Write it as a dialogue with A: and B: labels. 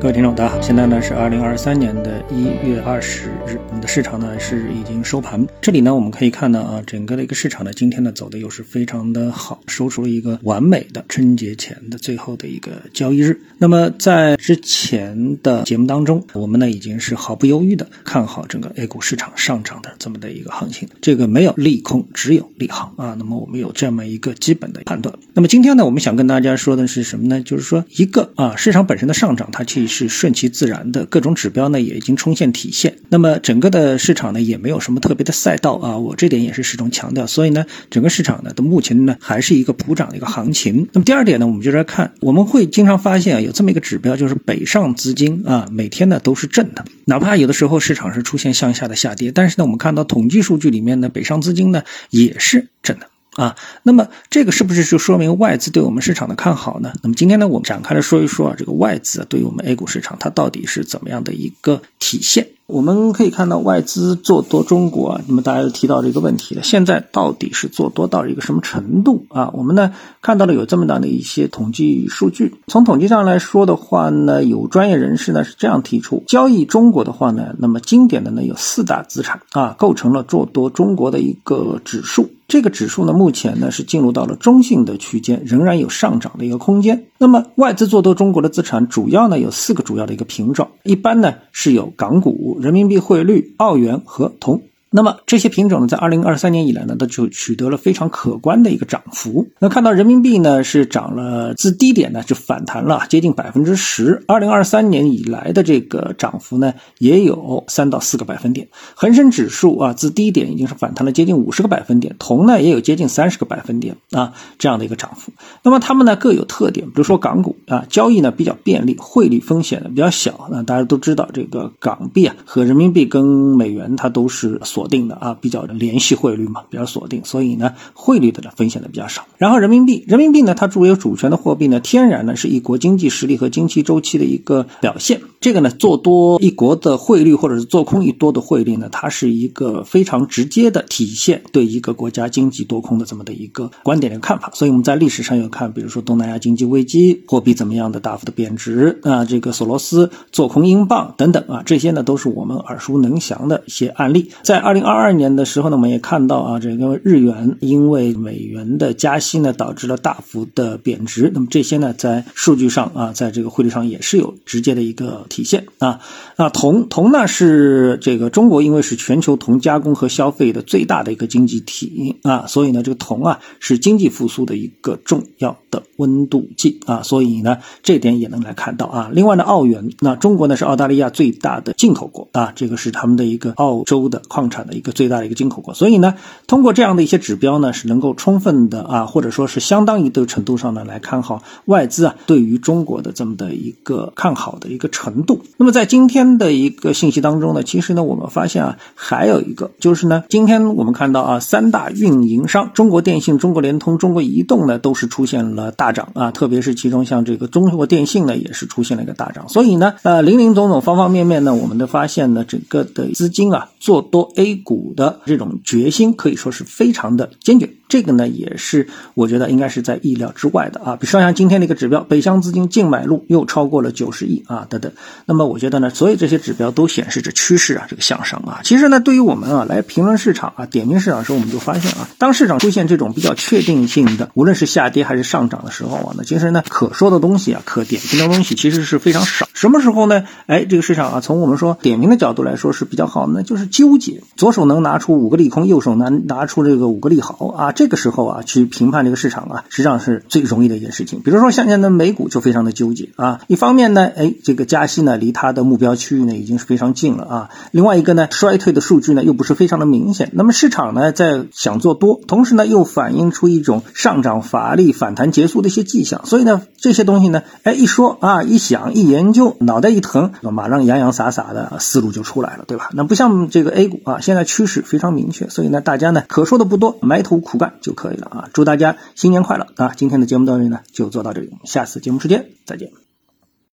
A: 各位听众，大家好，现在呢是二零二三年的一月二十日，我们的市场呢是已经收盘。这里呢我们可以看到啊，整个的一个市场呢今天呢走的又是非常的好，收出了一个完美的春节前的最后的一个交易日。那么在之前的节目当中，我们呢已经是毫不犹豫的看好整个 A 股市场上涨的这么的一个行情，这个没有利空，只有利好啊。那么我们有这么一个基本的判断。那么今天呢，我们想跟大家说的是什么呢？就是说一个啊，市场本身的上涨，它其实。是顺其自然的，各种指标呢也已经冲现体现。那么整个的市场呢也没有什么特别的赛道啊，我这点也是始终强调。所以呢，整个市场呢，到目前呢还是一个普涨的一个行情。那么第二点呢，我们就来看，我们会经常发现啊，有这么一个指标，就是北上资金啊，每天呢都是正的，哪怕有的时候市场是出现向下的下跌，但是呢，我们看到统计数据里面呢，北上资金呢也是正的。啊，那么这个是不是就说明外资对我们市场的看好呢？那么今天呢，我们展开来说一说啊，这个外资对于我们 A 股市场它到底是怎么样的一个体现？我们可以看到外资做多中国，那么大家都提到这个问题了，现在到底是做多到了一个什么程度啊？我们呢看到了有这么大的一些统计数据，从统计上来说的话呢，有专业人士呢是这样提出，交易中国的话呢，那么经典的呢有四大资产啊，构成了做多中国的一个指数。这个指数呢，目前呢是进入到了中性的区间，仍然有上涨的一个空间。那么外资做多中国的资产，主要呢有四个主要的一个品种，一般呢是有港股、人民币汇率、澳元和铜。那么这些品种呢，在二零二三年以来呢，都就取得了非常可观的一个涨幅。那看到人民币呢是涨了，自低点呢就反弹了接近百分之十。二零二三年以来的这个涨幅呢，也有三到四个百分点。恒生指数啊，自低点已经是反弹了接近五十个百分点，铜呢也有接近三十个百分点啊这样的一个涨幅。那么它们呢各有特点，比如说港股啊，交易呢比较便利，汇率风险呢比较小。那大家都知道，这个港币啊和人民币跟美元它都是锁。锁定的啊，比较的联系汇率嘛，比较锁定，所以呢，汇率的呢风险的比较少。然后人民币，人民币呢，它作为主权的货币呢，天然呢是一国经济实力和经济周期的一个表现。这个呢，做多一国的汇率，或者是做空一多的汇率呢，它是一个非常直接的体现对一个国家经济多空的这么的一个观点的看法。所以我们在历史上有看，比如说东南亚经济危机，货币怎么样的大幅的贬值啊，这个索罗斯做空英镑等等啊，这些呢都是我们耳熟能详的一些案例。在二二零二二年的时候呢，我们也看到啊，这个日元因为美元的加息呢，导致了大幅的贬值。那么这些呢，在数据上啊，在这个汇率上也是有直接的一个体现啊。那铜铜呢是这个中国，因为是全球铜加工和消费的最大的一个经济体啊，所以呢，这个铜啊是经济复苏的一个重要的温度计啊。所以呢，这点也能来看到啊。另外呢，澳元，那中国呢是澳大利亚最大的进口国啊，这个是他们的一个澳洲的矿产的一个。最大的一个进口国，所以呢，通过这样的一些指标呢，是能够充分的啊，或者说是相当一定程度上呢，来看好外资啊对于中国的这么的一个看好的一个程度。那么在今天的一个信息当中呢，其实呢，我们发现啊，还有一个就是呢，今天我们看到啊，三大运营商中国电信、中国联通、中国移动呢，都是出现了呃大涨啊，特别是其中像这个中国电信呢，也是出现了一个大涨。所以呢，呃，林林总总方方面面呢，我们都发现呢，整个的资金啊，做多 A 股。的这种决心可以说是非常的坚决。这个呢，也是我觉得应该是在意料之外的啊。比如说像今天的一个指标，北向资金净买入又超过了九十亿啊，等等。那么我觉得呢，所有这些指标都显示着趋势啊，这个向上啊。其实呢，对于我们啊来评论市场啊、点评市场的时候，我们就发现啊，当市场出现这种比较确定性的，无论是下跌还是上涨的时候啊，那其实呢，可说的东西啊，可点评的东西其实是非常少。什么时候呢？哎，这个市场啊，从我们说点评的角度来说是比较好呢，就是纠结，左手能拿出五个利空，右手能拿出这个五个利好啊。这个时候啊，去评判这个市场啊，实际上是最容易的一件事情。比如说，像现在美股就非常的纠结啊。一方面呢，哎，这个加息呢，离它的目标区域呢，已经是非常近了啊。另外一个呢，衰退的数据呢，又不是非常的明显。那么市场呢，在想做多，同时呢，又反映出一种上涨乏力、反弹结束的一些迹象。所以呢，这些东西呢，哎，一说啊，一想，一研究，脑袋一疼，马上洋洋洒洒的思路就出来了，对吧？那不像这个 A 股啊，现在趋势非常明确，所以呢，大家呢，可说的不多，埋头苦干就可以了啊。祝大家新年快乐啊！今天的节目到这里呢，就做到这里，下次节目时间再见。